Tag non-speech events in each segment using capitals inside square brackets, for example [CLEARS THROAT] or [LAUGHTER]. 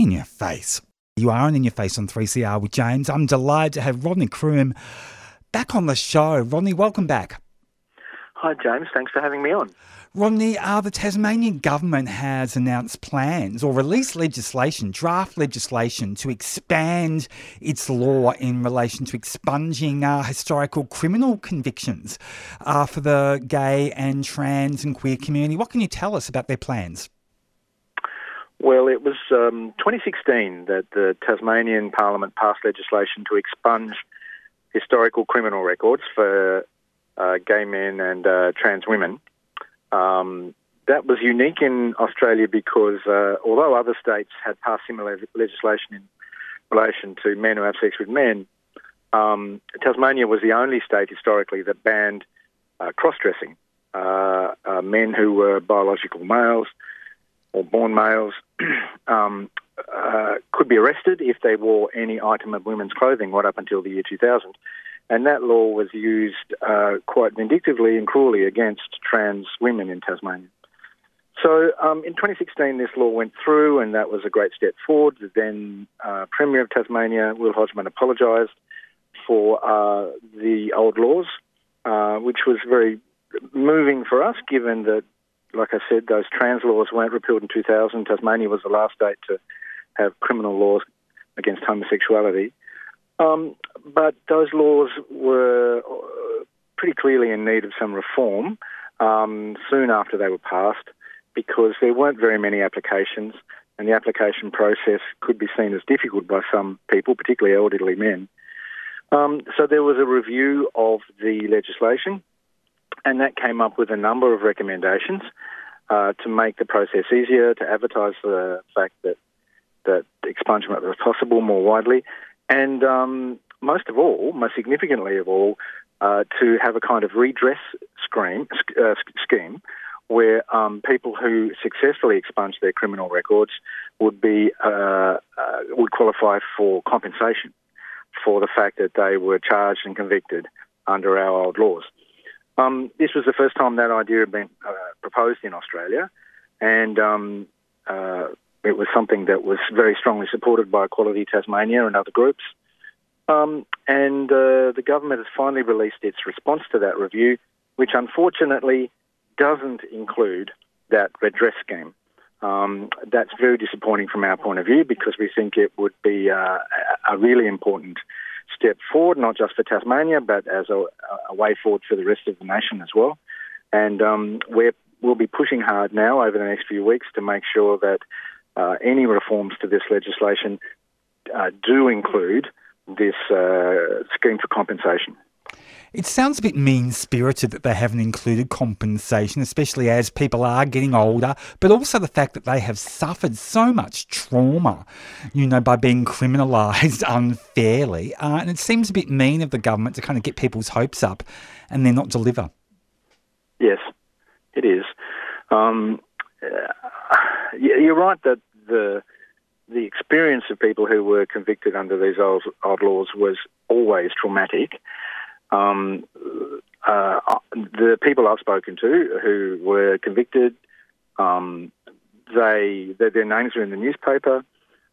In Your Face. You are on In Your Face on 3CR with James. I'm delighted to have Rodney Croome back on the show. Rodney, welcome back. Hi, James. Thanks for having me on. Rodney, uh, the Tasmanian government has announced plans or released legislation, draft legislation, to expand its law in relation to expunging uh, historical criminal convictions uh, for the gay and trans and queer community. What can you tell us about their plans? Well, it was um, 2016 that the Tasmanian Parliament passed legislation to expunge historical criminal records for uh, gay men and uh, trans women. Um, that was unique in Australia because uh, although other states had passed similar legislation in relation to men who have sex with men, um, Tasmania was the only state historically that banned uh, cross-dressing. Uh, uh, men who were biological males or born males [CLEARS THROAT] um, uh, could be arrested if they wore any item of women's clothing right up until the year 2000. And that law was used uh, quite vindictively and cruelly against trans women in Tasmania. So um, in 2016, this law went through, and that was a great step forward. The then uh, Premier of Tasmania, Will Hodgman, apologised for uh, the old laws, uh, which was very moving for us, given that, like I said, those trans laws weren't repealed in 2000. Tasmania was the last state to have criminal laws against homosexuality. Um, but those laws were uh, pretty clearly in need of some reform um, soon after they were passed because there weren't very many applications and the application process could be seen as difficult by some people, particularly elderly men. Um, so there was a review of the legislation and that came up with a number of recommendations uh, to make the process easier, to advertise the fact that that expungement was possible more widely, and um, most of all, most significantly of all, uh, to have a kind of redress scheme, uh, scheme where um, people who successfully expunge their criminal records would be uh, uh, would qualify for compensation for the fact that they were charged and convicted under our old laws. Um, this was the first time that idea had been uh, proposed in Australia, and um, uh, it was something that was very strongly supported by Equality Tasmania and other groups. Um, and uh, the government has finally released its response to that review, which unfortunately doesn't include that redress scheme. Um, that's very disappointing from our point of view because we think it would be uh, a really important step forward, not just for Tasmania, but as a, a way forward for the rest of the nation as well. And um, we will be pushing hard now over the next few weeks to make sure that uh, any reforms to this legislation uh, do include this uh, scheme for compensation. It sounds a bit mean spirited that they haven't included compensation, especially as people are getting older, but also the fact that they have suffered so much trauma, you know, by being criminalised [LAUGHS] unfairly. Uh, and it seems a bit mean of the government to kind of get people's hopes up and then not deliver. Yes, it is. Um, uh, you're right that the the experience of people who were convicted under these old, old laws was always traumatic. Um, uh, the people I've spoken to who were convicted, um, they, they, their names are in the newspaper.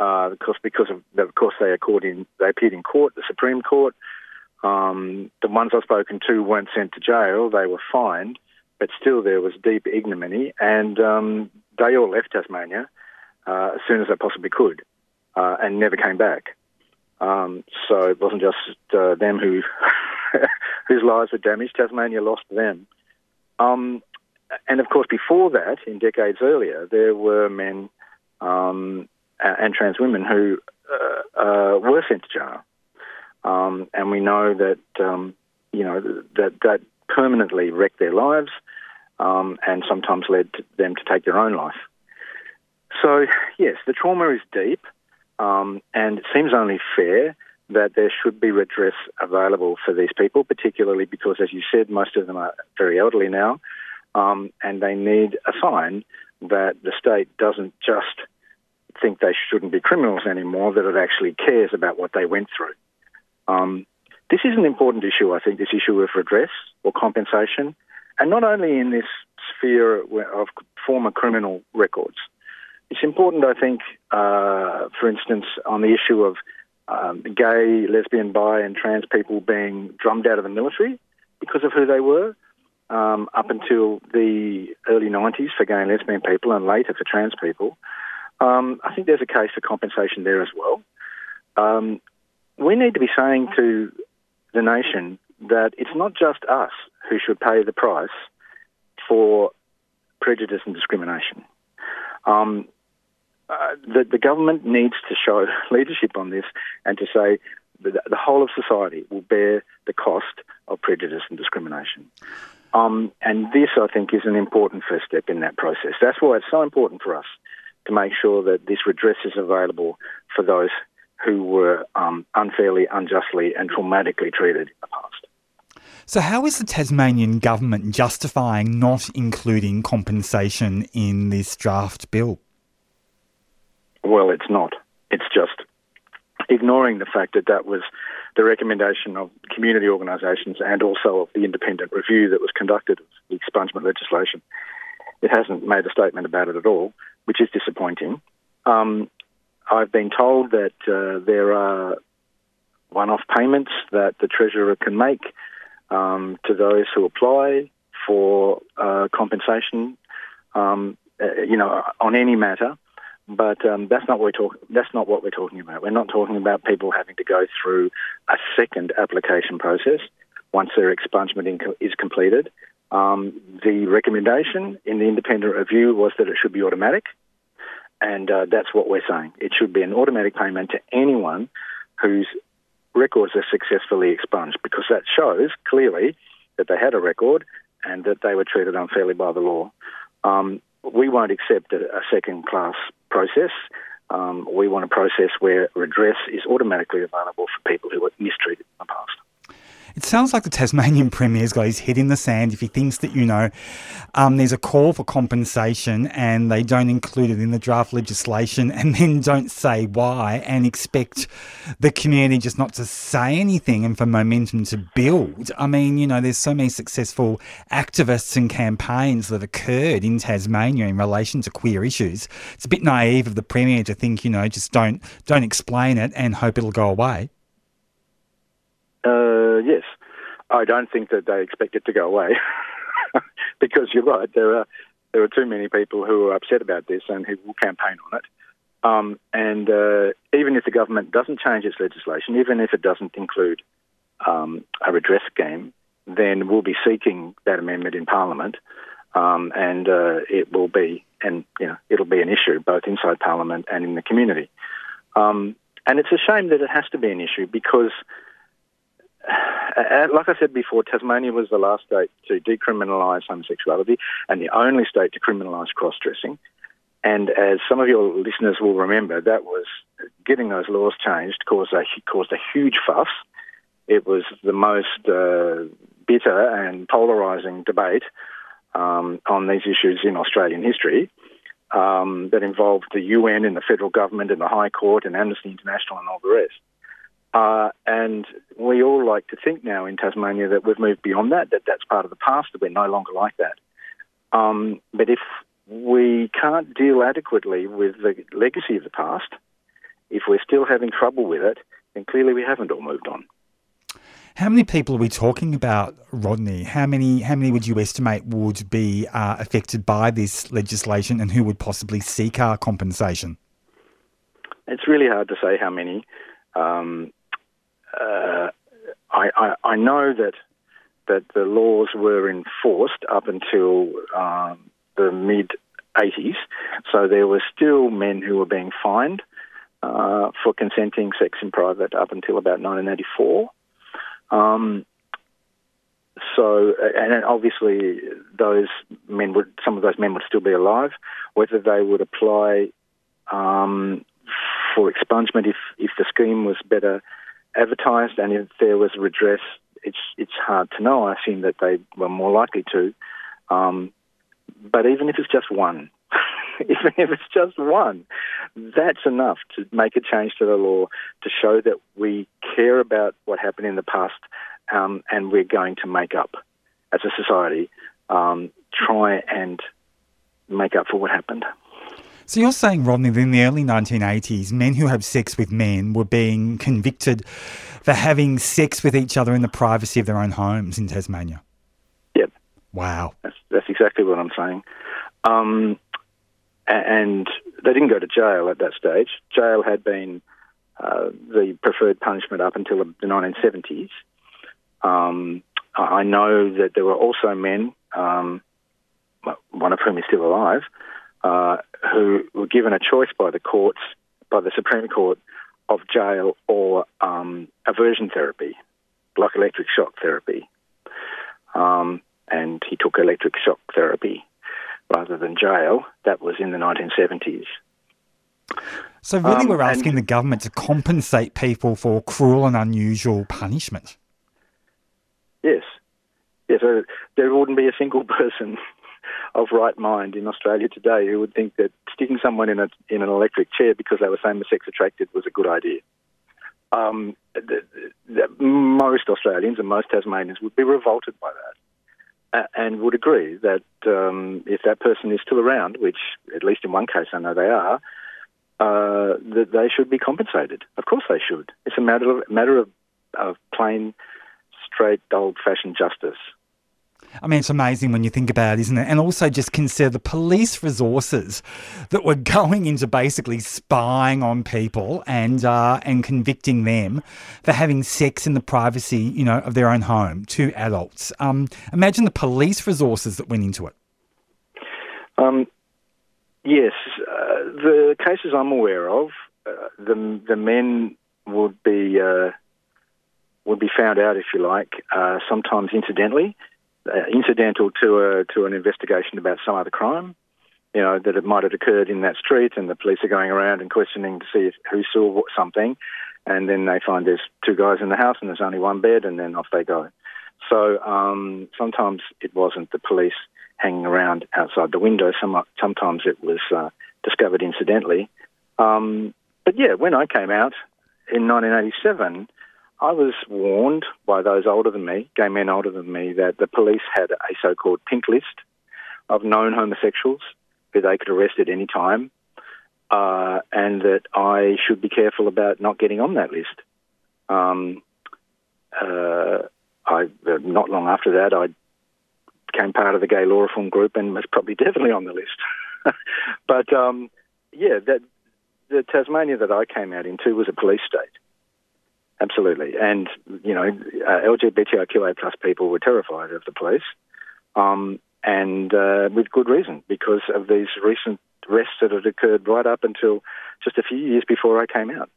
Uh, because because of of course they appeared in they appeared in court, the Supreme Court. Um, the ones I've spoken to weren't sent to jail; they were fined, but still there was deep ignominy, and um, they all left Tasmania uh, as soon as they possibly could, uh, and never came back. Um, so it wasn't just uh, them who [LAUGHS] whose lives were damaged. Tasmania lost them. Um, and of course, before that, in decades earlier, there were men um, and trans women who uh, uh, were sent to jail. Um, and we know that um, you know that that permanently wrecked their lives um, and sometimes led them to take their own life. So, yes, the trauma is deep, um, and it seems only fair that there should be redress available for these people, particularly because, as you said, most of them are very elderly now, um, and they need a sign that the state doesn't just think they shouldn't be criminals anymore, that it actually cares about what they went through. Um, this is an important issue, I think, this issue of redress or compensation, and not only in this sphere of former criminal records it's important, I think, uh, for instance, on the issue of um, gay, lesbian, bi, and trans people being drummed out of the military because of who they were, um, up until the early 90s for gay and lesbian people and later for trans people. Um, I think there's a case for compensation there as well. Um, we need to be saying to the nation that it's not just us who should pay the price for prejudice and discrimination. Uh, the, the, government needs to show [LAUGHS] leadership on this and to say that the whole of society will bear the cost of prejudice and discrimination. Um, and this, I think, is an important first step in that process. That's why it's so important for us to make sure that this redress is available for those who were um, unfairly, unjustly, and traumatically treated in the past. So, how is the Tasmanian government justifying not including compensation in this draft bill? Well, it's not. It's just ignoring the fact that that was the recommendation of community organisations and also of the independent review that was conducted of the expungement legislation. It hasn't made a statement about it at all, which is disappointing. Um, I've been told that uh, there are one-off payments that the treasurer can make um, to those who apply for uh, compensation, um, uh, you know, on any matter. But um, that's not what we're talking. That's not what we're talking about. We're not talking about people having to go through a second application process once their expungement is completed. Um, the recommendation in the independent review was that it should be automatic, and uh, that's what we're saying. It should be an automatic payment to anyone whose records are successfully expunged, because that shows clearly that they had a record and that they were treated unfairly by the law. Um, we won't accept a second class process. Um, we want a process where redress is automatically available for people who were mistreated in the past. It sounds like the Tasmanian [LAUGHS] Premier's got his head in the sand if he thinks that, you know, um, there's a call for compensation and they don't include it in the draft legislation [LAUGHS] and then don't say why and expect the community just not to say anything and for momentum to build. I mean, you know, there's so many successful activists and campaigns that occurred in Tasmania in relation to queer issues. It's a bit naive of the Premier to think, you know, just don't don't explain it and hope it'll go away. Yes, I don't think that they expect it to go away [LAUGHS] because you're right. There are there are too many people who are upset about this and who will campaign on it. Um, and uh, even if the government doesn't change its legislation, even if it doesn't include um, a redress scheme, then we'll be seeking that amendment in Parliament, um, and uh, it will be and you know it'll be an issue both inside Parliament and in the community. Um, and it's a shame that it has to be an issue because like I said before, Tasmania was the last state to decriminalise homosexuality and the only state to criminalise cross dressing. And as some of your listeners will remember, that was getting those laws changed caused a, caused a huge fuss. It was the most uh, bitter and polarising debate um, on these issues in Australian history um, that involved the UN and the federal government and the High Court and Amnesty International and all the rest. Uh, and we all like to think now in Tasmania that we've moved beyond that, that that's part of the past, that we're no longer like that. Um, but if we can't deal adequately with the legacy of the past, if we're still having trouble with it, then clearly we haven't all moved on. How many people are we talking about, Rodney? How many? How many would you estimate would be uh, affected by this legislation, and who would possibly seek our compensation? It's really hard to say how many. Um, uh, I, I, I, know that that the laws were enforced up until um, the mid 80s, so there were still men who were being fined uh, for consenting sex in private up until about 1984. Um, so, and obviously, those men would some of those men would still be alive. Whether they would apply um, for expungement if if the scheme was better advertised, and if there was redress, it's it's hard to know. I assume that they were more likely to. Um, but even if it's just one, [LAUGHS] even if it's just one, that's enough to make a change to the law to show that we care about what happened in the past um, and we're going to make up as a society, um, try and make up for what happened. So you're saying, Rodney, that in the early 1980s, men who have sex with men were being convicted for having sex with each other in the privacy of their own homes in Tasmania? Yep. Wow. That's, that's exactly what I'm saying. Um, and they didn't go to jail at that stage. Jail had been uh, the preferred punishment up until the 1970s. Um, I know that there were also men, um, one of whom is still alive, uh, who were given a choice by the courts, by the Supreme Court, of jail or um, aversion therapy, like electric shock therapy. Um, and he took electric shock therapy rather than jail. That was in the 1970s. So, really, Um, we're asking the government to compensate people for cruel and unusual punishment. Yes. Yes, there wouldn't be a single [LAUGHS] person of right mind in Australia today who would think that sticking someone in a in an electric chair because they were same sex attracted was a good idea. Um, the, the, most Australians and most Tasmanians would be revolted by that uh, and would agree that um, if that person is still around, which at least in one case I know they are, uh, that they should be compensated. Of course they should. It's a matter of, matter of, of plain, straight, old-fashioned justice. I mean, it's amazing when you think about it, isn't it? And also just consider the police resources that were going into basically spying on people and uh, and convicting them for having sex in the privacy, you know, of their own home, two adults. Um, imagine the police resources that went into it. Um, yes, uh, the cases I'm aware of, uh, the the men would be uh, would be found out, if you like, uh, sometimes incidentally, uh, incidental to a to an investigation about some other crime. You know that it might have occurred in that street, and the police are going around and questioning to see if, who saw something, and then they find there's two guys in the house and there's only one bed, and then off they go. So um, sometimes it wasn't the police hanging around outside the window. Some, sometimes it was uh, discovered incidentally. Um, but yeah, when I came out in 1987, I was warned by those older than me, gay men older than me, that the police had a so-called pink list of known homosexuals who they could arrest at any time, uh, and that I should be careful about not getting on that list. Um, uh, I, not long after that, I became part of the gay law reform group and was probably [LAUGHS] definitely on the list. [LAUGHS] but um, yeah, that the Tasmania that I came out into was a police state. Absolutely, and you know, uh, LGBTIQA plus people were terrified of the police, um, and uh, with good reason because of these recent arrests that had occurred right up until just a few years before I came out.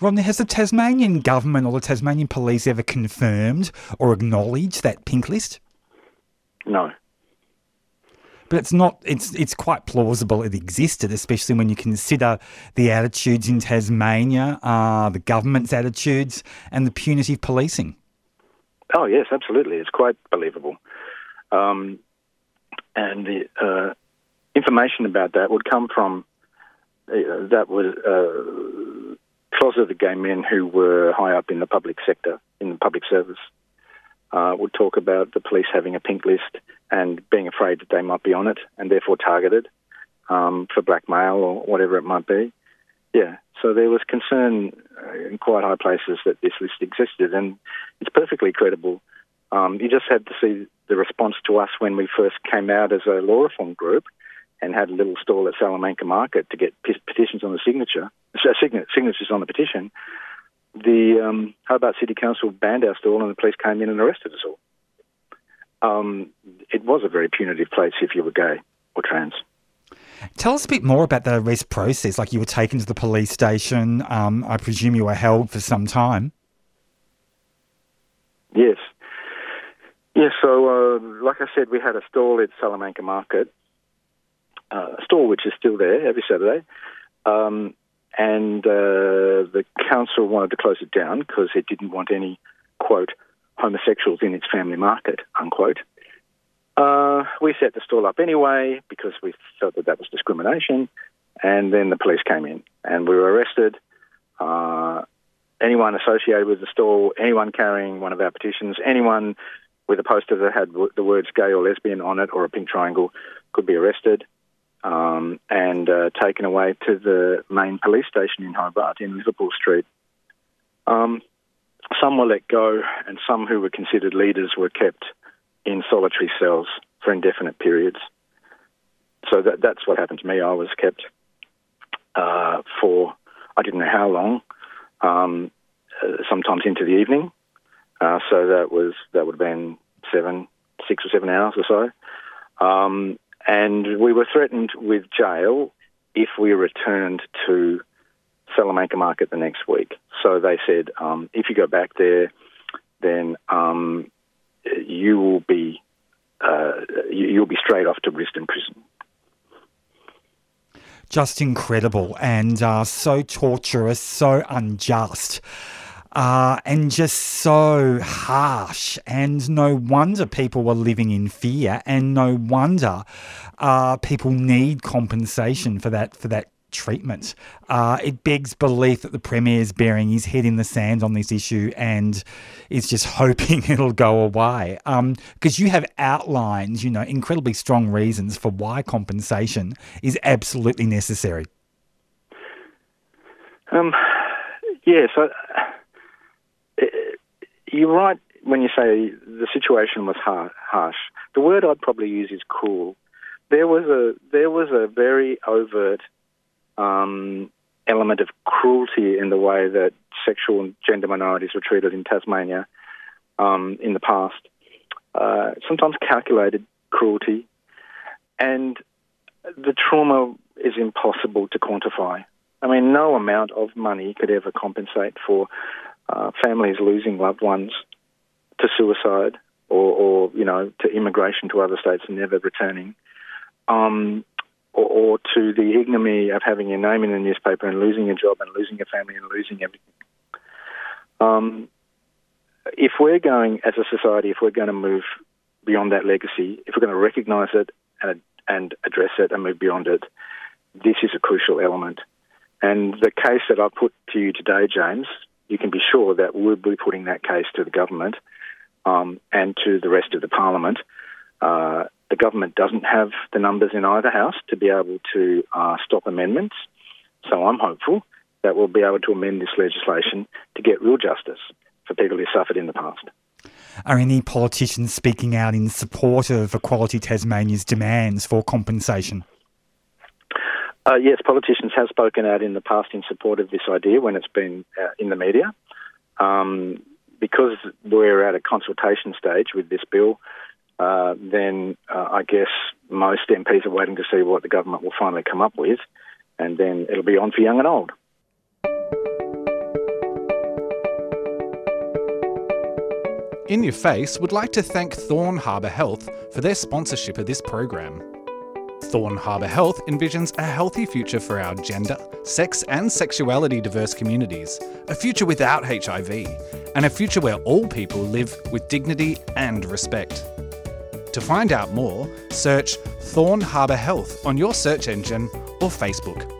Rodney, has the Tasmanian government or the Tasmanian police ever confirmed or acknowledged that pink list? No, But it's not. It's it's quite plausible it existed, especially when you consider the attitudes in Tasmania, uh, the government's attitudes, and the punitive policing. Oh yes, absolutely. It's quite believable, um, and the uh, information about that would come from uh, that was uh, closeted gay men who were high up in the public sector, in the public service. Uh, would talk about the police having a pink list and being afraid that they might be on it and therefore targeted um, for blackmail or whatever it might be. Yeah, so there was concern uh, in quite high places that this list existed, and it's perfectly credible. Um, you just had to see the response to us when we first came out as a law reform group and had a little stall at Salamanca Market to get petitions on the signature, signatures on the petition. The um, Hobart City Council banned our stall, and the police came in and arrested us all. Um, it was a very punitive place if you were gay or trans. Tell us a bit more about the arrest process. Like you were taken to the police station. Um, I presume you were held for some time. Yes. Yes, so uh, like I said, we had a stall at Salamanca Market, uh, a stall which is still there every Saturday. Um, and uh, the council wanted to close it down because it didn't want any, quote, homosexuals in its family market, unquote. Uh, we set the stall up anyway because we felt that that was discrimination. And then the police came in and we were arrested. Uh, anyone associated with the stall, anyone carrying one of our petitions, anyone with a poster that had w- the words gay or lesbian on it or a pink triangle could be arrested. Um, and uh, taken away to the main police station in Hobart in Liverpool Street. Um, some were let go, and some who were considered leaders were kept in solitary cells for indefinite periods. So that, that's what happened to me. I was kept uh, for I didn't know how long, um, uh, sometimes into the evening. Uh, so that was that would have been seven, six or seven hours or so. Um, and we were threatened with jail if we returned to Salamanca Market the next week. So they said, um, if you go back there, then um, you will be uh, you'll be straight off to Risdon Prison. Just incredible and uh, so torturous, so unjust. Uh, and just so harsh. And no wonder people were living in fear, and no wonder uh, people need compensation for that for that treatment. Uh, it begs belief that the Premier is burying his head in the sand on this issue and is just [LAUGHS] hoping it'll go away. Because um, you have outlined, you know, incredibly strong reasons for why compensation is absolutely necessary. Um, yes, uh, you're right when you say the situation was harsh. The word I'd probably use is cruel. There was a there was a very overt um, element of cruelty in the way that sexual and gender minorities were treated in Tasmania um, in the past. Uh, sometimes calculated cruelty, and the trauma is impossible to quantify. I mean, no amount of money could ever compensate for uh, families losing loved ones to suicide or, or, you know, to immigration to other states and never returning. Um, or, or to the ignominy of having your name in the newspaper and losing your job and losing your family and losing everything. Um, if we're going, as a society, if we're going to move beyond that legacy, if we're going to recognise it and, and address it and move beyond it, this is a crucial element. And the case that I put to you today, James, you can be sure that we'll be putting that case to the government um, and to the rest of the parliament. Uh, the government doesn't have the numbers in either house to be able to uh, stop amendments. So I'm hopeful that we'll be able to amend this legislation to get real justice for people who suffered in the past. Are any politicians speaking out in support of Equality Tasmania's demands for compensation? Uh, yes, politicians have spoken out in the past in support of this idea when it's been uh, in the media. Um, because we're at a consultation stage with this bill, uh, then uh, I guess most MPs are waiting to see what the government will finally come up with, and then it'll be on for young and old. In Your Face would like to thank Thorn Harbour Health for their sponsorship of this program. Thorn Harbour Health envisions a healthy future for our gender, sex, and sexuality diverse communities, a future without HIV, and a future where all people live with dignity and respect. To find out more, search Thorn Harbour Health on your search engine or Facebook.